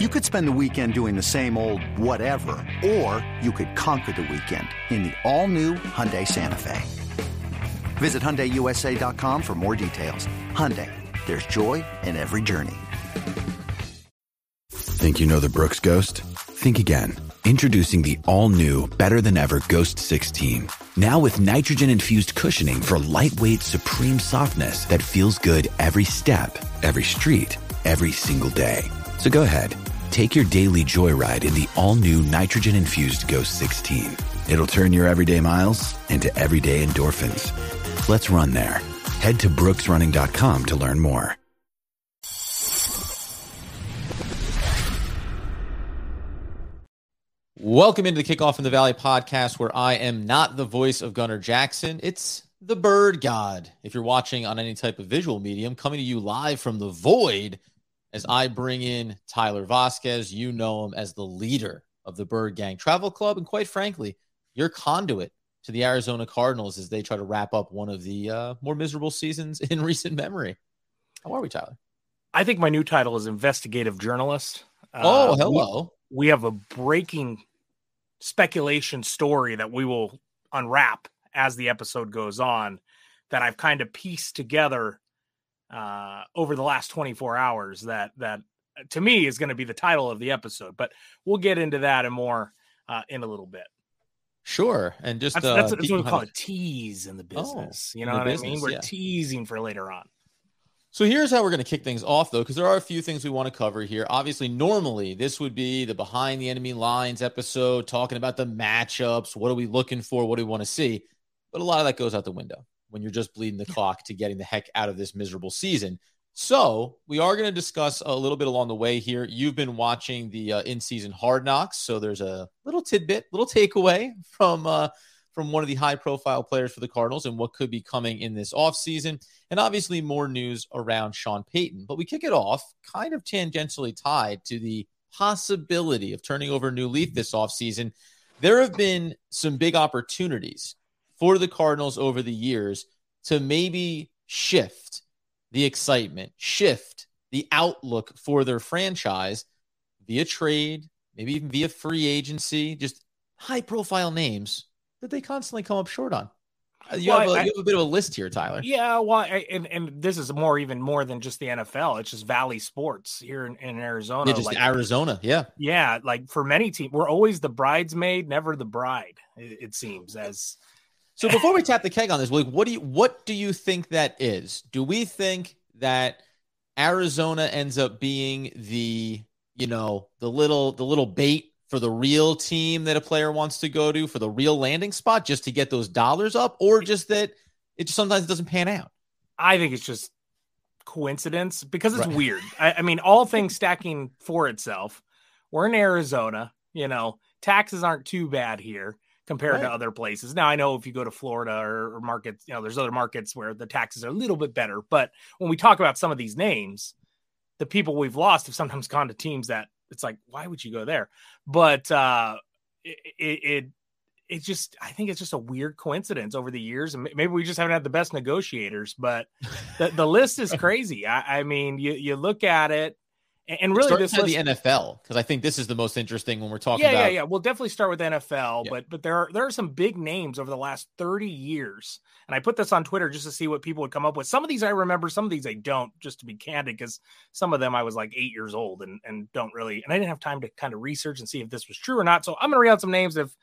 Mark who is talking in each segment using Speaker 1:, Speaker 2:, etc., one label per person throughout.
Speaker 1: You could spend the weekend doing the same old whatever, or you could conquer the weekend in the all-new Hyundai Santa Fe. Visit HyundaiUSA.com for more details. Hyundai, there's joy in every journey.
Speaker 2: Think you know the Brooks Ghost? Think again. Introducing the all-new, better-than-ever Ghost 16. Now with nitrogen-infused cushioning for lightweight, supreme softness that feels good every step, every street, every single day. So go ahead, take your daily joyride in the all-new nitrogen-infused Ghost 16. It'll turn your everyday miles into everyday endorphins. Let's run there. Head to brooksrunning.com to learn more.
Speaker 3: Welcome into the Kickoff in the Valley podcast, where I am not the voice of Gunnar Jackson. It's the bird god. If you're watching on any type of visual medium, coming to you live from the void as I bring in Tyler Vasquez. You know him as the leader of the Bird Gang Travel Club, and quite frankly, your conduit to the Arizona Cardinals as they try to wrap up one of the uh, more miserable seasons in recent memory. How are we, Tyler?
Speaker 4: I think my new title is investigative journalist.
Speaker 3: Oh, uh, hello.
Speaker 4: We, we have a breaking speculation story that we will unwrap as the episode goes on that I've kind of pieced together uh, over the last 24 hours that that to me is going to be the title of the episode but we'll get into that and more uh, in a little bit
Speaker 3: sure and just
Speaker 4: that's,
Speaker 3: uh,
Speaker 4: that's, that's what we call a tease in the oh, business oh, you know what business, i mean we're yeah. teasing for later on
Speaker 3: so here's how we're going to kick things off, though, because there are a few things we want to cover here. Obviously, normally this would be the behind the enemy lines episode, talking about the matchups. What are we looking for? What do we want to see? But a lot of that goes out the window when you're just bleeding the clock to getting the heck out of this miserable season. So we are going to discuss a little bit along the way here. You've been watching the uh, in-season Hard Knocks, so there's a little tidbit, little takeaway from uh, from one of the high profile players for the Cardinals and what could be coming in this offseason. And obviously, more news around Sean Payton. But we kick it off kind of tangentially tied to the possibility of turning over a new leaf this offseason. There have been some big opportunities for the Cardinals over the years to maybe shift the excitement, shift the outlook for their franchise via trade, maybe even via free agency, just high profile names that they constantly come up short on. Uh, you, well, have a, I, you, have a, bit of a list here, Tyler.
Speaker 4: Yeah, well, I, and and this is more even more than just the NFL. It's just Valley Sports here in, in Arizona.
Speaker 3: Yeah, just like, Arizona. Yeah,
Speaker 4: yeah. Like for many teams, we're always the bridesmaid, never the bride. It, it seems as.
Speaker 3: So before we tap the keg on this, like, what do you what do you think that is? Do we think that Arizona ends up being the you know the little the little bait for the real team that a player wants to go to for the real landing spot just to get those dollars up or just that it just sometimes doesn't pan out
Speaker 4: i think it's just coincidence because it's right. weird I, I, mean all things stacking for itself we're in arizona you know taxes aren't too bad here compared right. to other places now i know if you go to florida or, or markets you know there's other markets where the taxes are a little bit better but when we talk about some of these names the people we've lost have sometimes gone to teams that it's like why would you go there but uh it, it it just I think it's just a weird coincidence over the years, and maybe we just haven't had the best negotiators. But the, the list is crazy. I, I mean, you you look at it, and really,
Speaker 3: this list, the NFL because I think this is the most interesting when we're talking.
Speaker 4: Yeah,
Speaker 3: about...
Speaker 4: yeah, yeah. We'll definitely start with NFL, yeah. but but there are there are some big names over the last thirty years, and I put this on Twitter just to see what people would come up with. Some of these I remember, some of these I don't. Just to be candid, because some of them I was like eight years old and and don't really, and I didn't have time to kind of research and see if this was true or not. So I'm going to read out some names if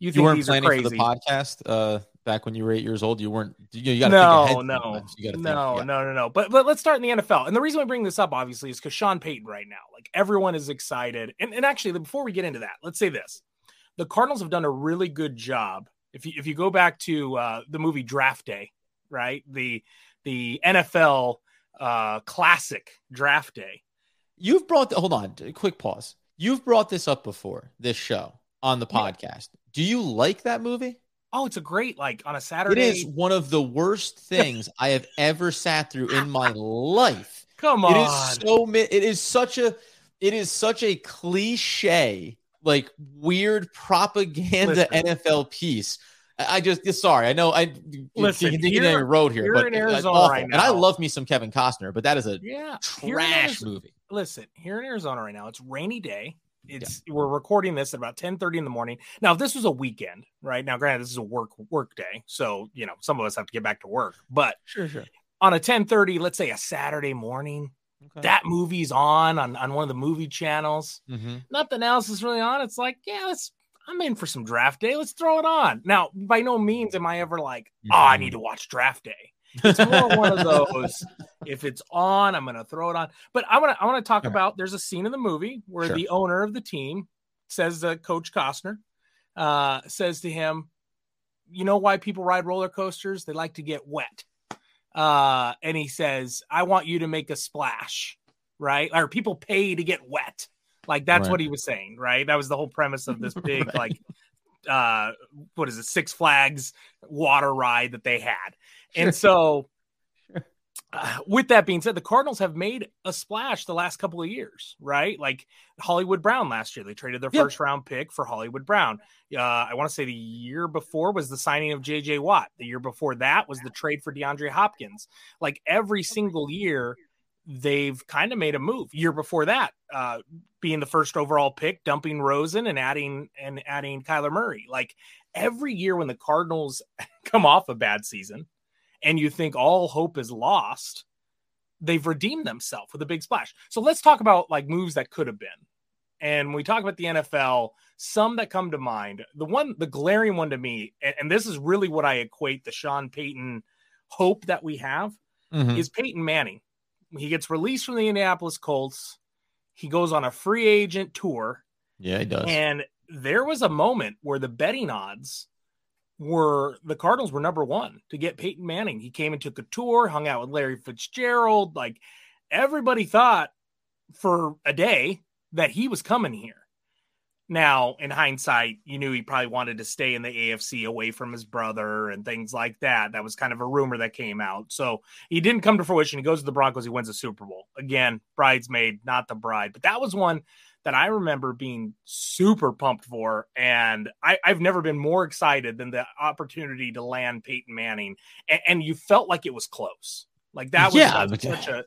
Speaker 4: you, you
Speaker 3: weren't
Speaker 4: these
Speaker 3: planning
Speaker 4: are crazy.
Speaker 3: for the podcast uh, back when you were eight years old. You weren't. You, you got
Speaker 4: no, no, you gotta no, think, yeah. no, no, no. But but let's start in the NFL. And the reason we bring this up, obviously, is because Sean Payton right now, like everyone is excited. And and actually, before we get into that, let's say this: the Cardinals have done a really good job. If you if you go back to uh, the movie Draft Day, right? The the NFL uh, classic Draft Day.
Speaker 3: You've brought. The, hold on, quick pause. You've brought this up before this show on the podcast. Yeah. Do you like that movie?
Speaker 4: Oh, it's a great like on a Saturday.
Speaker 3: It is one of the worst things I have ever sat through in my life.
Speaker 4: Come on.
Speaker 3: It is so it is such a it is such a cliche like weird propaganda Listen. NFL piece. I just sorry. I know I
Speaker 4: listen.
Speaker 3: Continue down your road here,
Speaker 4: you're
Speaker 3: but
Speaker 4: in uh, Arizona right now,
Speaker 3: and I love me some Kevin Costner, but that is a
Speaker 4: yeah,
Speaker 3: trash movie.
Speaker 4: listen, here in Arizona right now, it's rainy day. It's yeah. we're recording this at about 10 30 in the morning. Now, if this was a weekend, right now, granted, this is a work work day. So, you know, some of us have to get back to work. But
Speaker 3: sure, sure.
Speaker 4: On a 10 30, let's say a Saturday morning, okay. that movie's on, on on one of the movie channels. Mm-hmm. Nothing else is really on. It's like, yeah, let's I'm in for some draft day. Let's throw it on. Now, by no means am I ever like, mm-hmm. oh, I need to watch draft day. It's more one of those. If it's on, I'm going to throw it on. But I want to I want to talk about. There's a scene in the movie where sure. the owner of the team says to Coach Costner, uh, says to him, "You know why people ride roller coasters? They like to get wet." Uh, and he says, "I want you to make a splash." Right? Or people pay to get wet. Like that's right. what he was saying, right? That was the whole premise of this big right. like uh what is it six flags water ride that they had and so, uh, with that being said, the Cardinals have made a splash the last couple of years, right? Like Hollywood Brown last year, they traded their yep. first round pick for Hollywood Brown. Uh, I want to say the year before was the signing of JJ Watt. The year before that was the trade for DeAndre Hopkins. Like every single year, they've kind of made a move. Year before that, uh, being the first overall pick, dumping Rosen and adding and adding Kyler Murray. Like every year when the Cardinals come off a bad season, and you think all hope is lost, they've redeemed themselves with a big splash. So let's talk about like moves that could have been. And when we talk about the NFL, some that come to mind, the one, the glaring one to me, and, and this is really what I equate the Sean Payton hope that we have, mm-hmm. is Peyton Manning. He gets released from the Indianapolis Colts. He goes on a free agent tour.
Speaker 3: Yeah, he does.
Speaker 4: And there was a moment where the betting odds were the Cardinals were number one to get Peyton Manning. He came and took a tour, hung out with Larry Fitzgerald. Like everybody thought for a day that he was coming here. Now, in hindsight, you knew he probably wanted to stay in the AFC away from his brother and things like that. That was kind of a rumor that came out. So he didn't come to fruition. He goes to the Broncos. He wins a Super Bowl. Again, bridesmaid, not the bride. But that was one that I remember being super pumped for. And I, have never been more excited than the opportunity to land Peyton Manning. And, and you felt like it was close. Like that was yeah, such, a,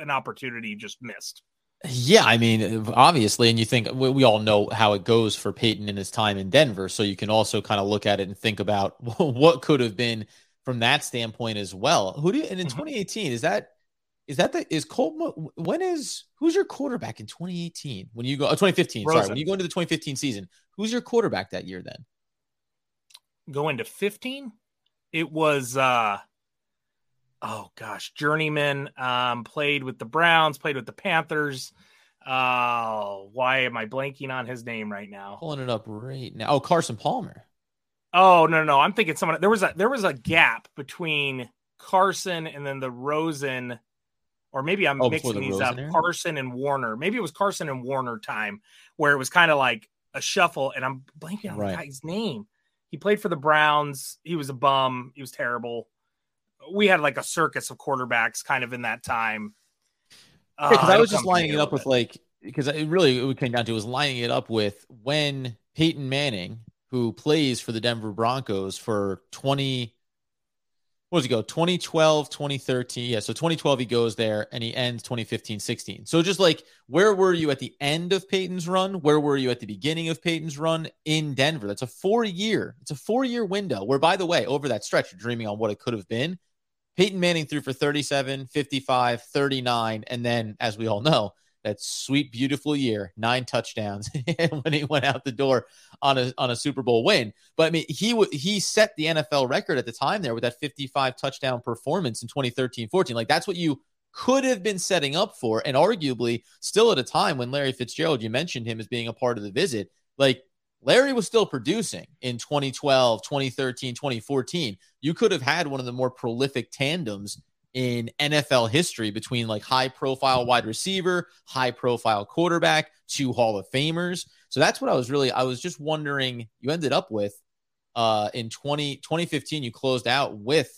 Speaker 4: an opportunity just missed.
Speaker 3: Yeah, I mean, obviously, and you think we, we, all know how it goes for Peyton in his time in Denver. So you can also kind of look at it and think about what could have been from that standpoint as well. Who do you, and in mm-hmm. 2018, is that is that the is Colt? When is who's your quarterback in 2018? When you go, oh, 2015. Rosen. Sorry, when you go into the 2015 season, who's your quarterback that year? Then
Speaker 4: go into 15. It was uh oh gosh, journeyman. Um, played with the Browns, played with the Panthers. Uh, why am I blanking on his name right now?
Speaker 3: Pulling it up right now. Oh, Carson Palmer.
Speaker 4: Oh no, no, no. I'm thinking someone. There was a there was a gap between Carson and then the Rosen or maybe I'm oh, mixing the these up. Carson and Warner. Maybe it was Carson and Warner time where it was kind of like a shuffle, and I'm blanking on right. the guy's name. He played for the Browns. He was a bum. He was terrible. We had like a circus of quarterbacks kind of in that time.
Speaker 3: Because uh, I was just lining it up with like because it really it came down to was lining it up with when Peyton Manning, who plays for the Denver Broncos for 20 what does he go? 2012 2013 yeah so 2012 he goes there and he ends 2015 16 so just like where were you at the end of peyton's run? Where were you at the beginning of peyton's run in denver? That's a four year it's a four year window where by the way over that stretch you're dreaming on what it could have been. Peyton manning threw for 37 55 39 and then as we all know that sweet, beautiful year, nine touchdowns when he went out the door on a on a Super Bowl win. But I mean, he w- he set the NFL record at the time there with that 55 touchdown performance in 2013-14. Like that's what you could have been setting up for, and arguably still at a time when Larry Fitzgerald, you mentioned him as being a part of the visit, like. Larry was still producing in 2012, 2013, 2014. You could have had one of the more prolific tandems in NFL history between like high profile wide receiver, high profile quarterback, two Hall of Famers. So that's what I was really, I was just wondering, you ended up with uh, in 20, 2015, you closed out with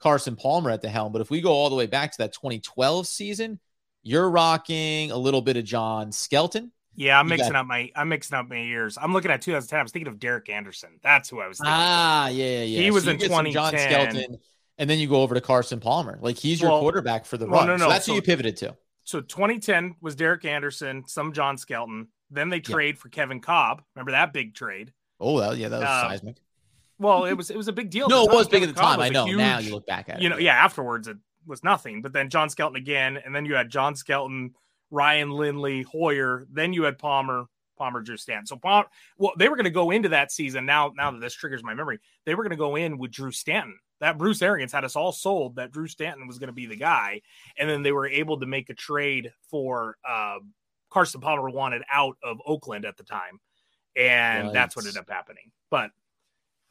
Speaker 3: Carson Palmer at the helm. But if we go all the way back to that 2012 season, you're rocking a little bit of John Skelton.
Speaker 4: Yeah, I'm mixing got, up my I'm mixing up my years. I'm looking at 2010. I was thinking of Derek Anderson. That's who I was thinking.
Speaker 3: Ah, yeah, yeah.
Speaker 4: He so was in 2010. John Skelton
Speaker 3: and then you go over to Carson Palmer. Like he's your well, quarterback for the well, run. No, no. So that's so, who you pivoted to.
Speaker 4: so 2010 was Derek Anderson, some John Skelton. Then they trade yeah. for Kevin Kolb. Remember that big trade?
Speaker 3: Oh, that, yeah, that was uh, seismic.
Speaker 4: Well, it was it was a big deal.
Speaker 3: no, it was big at the time. I know. Huge, now you look back at it.
Speaker 4: You know, yeah. Afterwards, it was nothing. But then John Skelton again, and then you had John Skelton, Ryan Lindley, Hoyer. Then you had Palmer, Palmer, Drew Stanton. So Palmer, well, they were going to go into that season. Now, now that this triggers my memory, they were going to go in with Drew Stanton. That Bruce Arians had us all sold that Drew Stanton was going to be the guy, and then they were able to make a trade for uh, Carson Palmer wanted out of Oakland at the time, and right. that's what ended up happening. But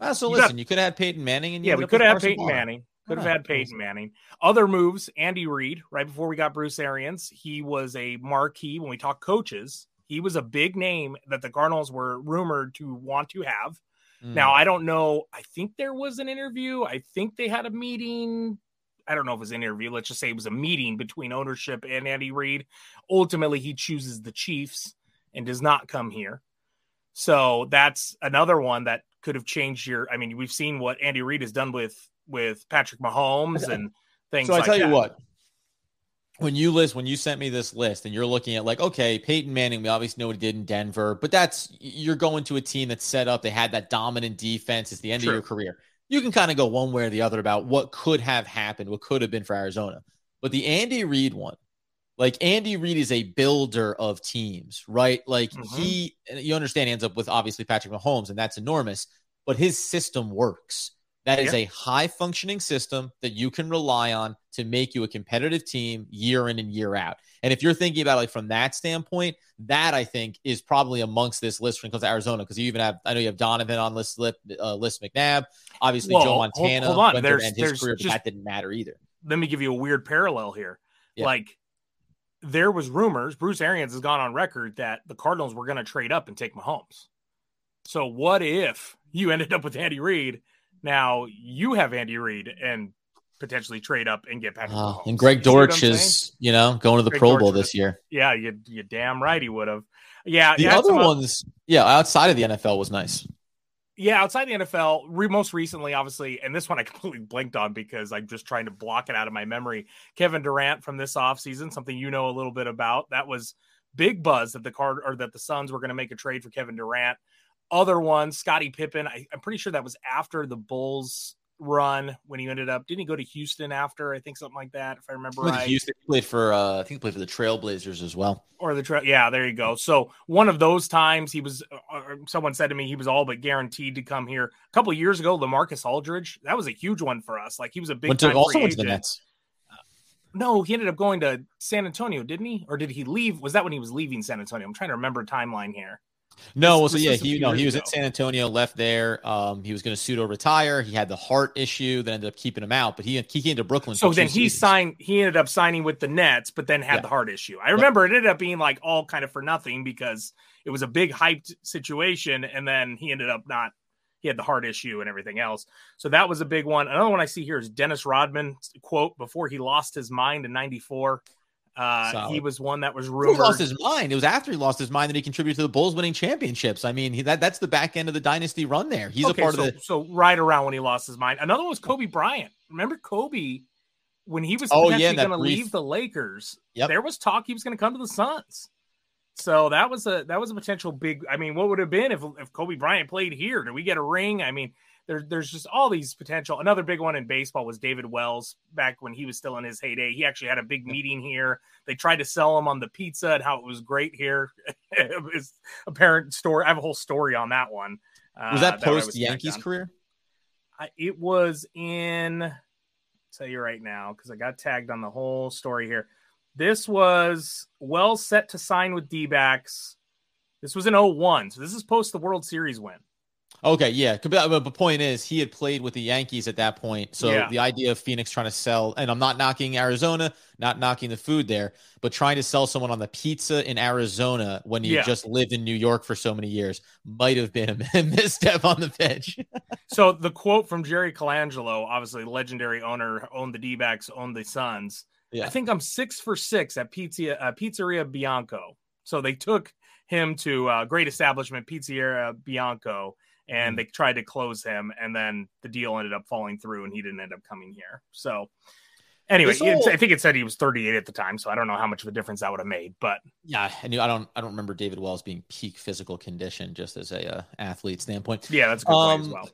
Speaker 3: uh, so you listen, got, you could have had Peyton Manning, and
Speaker 4: yeah, we could have had Peyton Manning. Could have had Peyton Manning. Other moves, Andy Reid, right before we got Bruce Arians, he was a marquee when we talk coaches. He was a big name that the Cardinals were rumored to want to have. Mm. Now, I don't know. I think there was an interview. I think they had a meeting. I don't know if it was an interview. Let's just say it was a meeting between ownership and Andy Reid. Ultimately, he chooses the Chiefs and does not come here. So that's another one that could have changed your. I mean, we've seen what Andy Reid has done with with Patrick Mahomes and things. So I
Speaker 3: tell
Speaker 4: that.
Speaker 3: you what, when you list when you sent me this list and you're looking at like okay Peyton Manning we obviously know what he did in Denver but that's you're going to a team that's set up they had that dominant defense it's the end True. of your career you can kind of go one way or the other about what could have happened what could have been for Arizona but the Andy Reid one like Andy Reid is a builder of teams right like mm-hmm. he you understand he ends up with obviously Patrick Mahomes and that's enormous but his system works that is a high functioning system that you can rely on to make you a competitive team year in and year out. And if you're thinking about it like from that standpoint, that I think is probably amongst this list when it comes to Arizona because you even have I know you have Donovan on list, uh, list McNabb, obviously Joe Montana.
Speaker 4: Hold, hold on, there's, his there's
Speaker 3: career, just, that didn't matter either.
Speaker 4: Let me give you a weird parallel here. Yeah. Like there was rumors, Bruce Arians has gone on record that the Cardinals were going to trade up and take Mahomes. So what if you ended up with Andy Reid? Now you have Andy Reid and potentially trade up and get Patrick. Uh,
Speaker 3: and Greg Dortch is, you know, going to the Greg Pro Bowl this year.
Speaker 4: Yeah, you you damn right he would have. Yeah,
Speaker 3: the other ones, yeah, outside of the NFL was nice.
Speaker 4: Yeah, outside the NFL, re- most recently, obviously, and this one I completely blinked on because I'm just trying to block it out of my memory. Kevin Durant from this offseason, something you know a little bit about. That was big buzz that the card or that the Suns were going to make a trade for Kevin Durant other one, Scottie Pippen. I, am pretty sure that was after the Bulls run when he ended up. Didn't he go to Houston after? I think something like that, if I remember right.
Speaker 3: Houston he played for. Uh, I think he played for the Trailblazers as well.
Speaker 4: Or the trail. Yeah, there you go. So one of those times, he was. Uh, uh someone said to me he was all but guaranteed to come here. A couple years ago, LaMarcus Aldridge. That was a huge one for us. Like he was a big. Went to, also went to the Nets. Uh, no, he ended up going to San Antonio, didn't he? Or did he leave? Was that when he was leaving San Antonio? I'm trying to remember timeline here.
Speaker 3: No, so yeah, he no, he was ago. at San Antonio, left there. Um, he was going to pseudo retire. He had the heart issue that ended up keeping him out. But he he came to Brooklyn.
Speaker 4: So then he seasons. signed. He ended up signing with the Nets, but then had yeah. the heart issue. I remember it ended up being like all kind of for nothing because it was a big hyped situation, and then he ended up not. He had the heart issue and everything else. So that was a big one. Another one I see here is Dennis Rodman quote before he lost his mind in '94. Uh, he was one that was rumored.
Speaker 3: He lost his mind. It was after he lost his mind that he contributed to the Bulls winning championships. I mean, he, that that's the back end of the dynasty run there. He's okay, a part
Speaker 4: so,
Speaker 3: of the.
Speaker 4: So right around when he lost his mind. Another one was Kobe Bryant. Remember Kobe when he was
Speaker 3: oh, yeah, going
Speaker 4: to leave the Lakers? Yep. There was talk he was going to come to the Suns. So that was a that was a potential big. I mean, what would have been if if Kobe Bryant played here? Do we get a ring? I mean, there, there's just all these potential. Another big one in baseball was David Wells back when he was still in his heyday. He actually had a big meeting here. They tried to sell him on the pizza and how it was great here. it's a parent story. I have a whole story on that one.
Speaker 3: Was that uh, post that Yankees career?
Speaker 4: I, it was in. I'll tell you right now because I got tagged on the whole story here. This was well set to sign with D backs. This was in 01. So this is post the World Series win.
Speaker 3: Okay, yeah. But the point is, he had played with the Yankees at that point. So yeah. the idea of Phoenix trying to sell, and I'm not knocking Arizona, not knocking the food there, but trying to sell someone on the pizza in Arizona when you yeah. just lived in New York for so many years might have been a misstep on the pitch.
Speaker 4: so the quote from Jerry Colangelo, obviously legendary owner, owned the D backs, owned the Suns. Yeah. I think I'm six for six at Pizza, uh, Pizzeria Bianco. So they took him to uh, great establishment, Pizzeria Bianco and mm. they tried to close him and then the deal ended up falling through and he didn't end up coming here so Anyway,
Speaker 3: whole-
Speaker 4: I think it said he was 38 at the time, so I don't know how much of a difference that would have made. But
Speaker 3: Yeah, I knew I don't I don't remember David Wells being peak physical condition just as a uh, athlete standpoint.
Speaker 4: yeah, that's a good point as
Speaker 3: Um,
Speaker 4: well.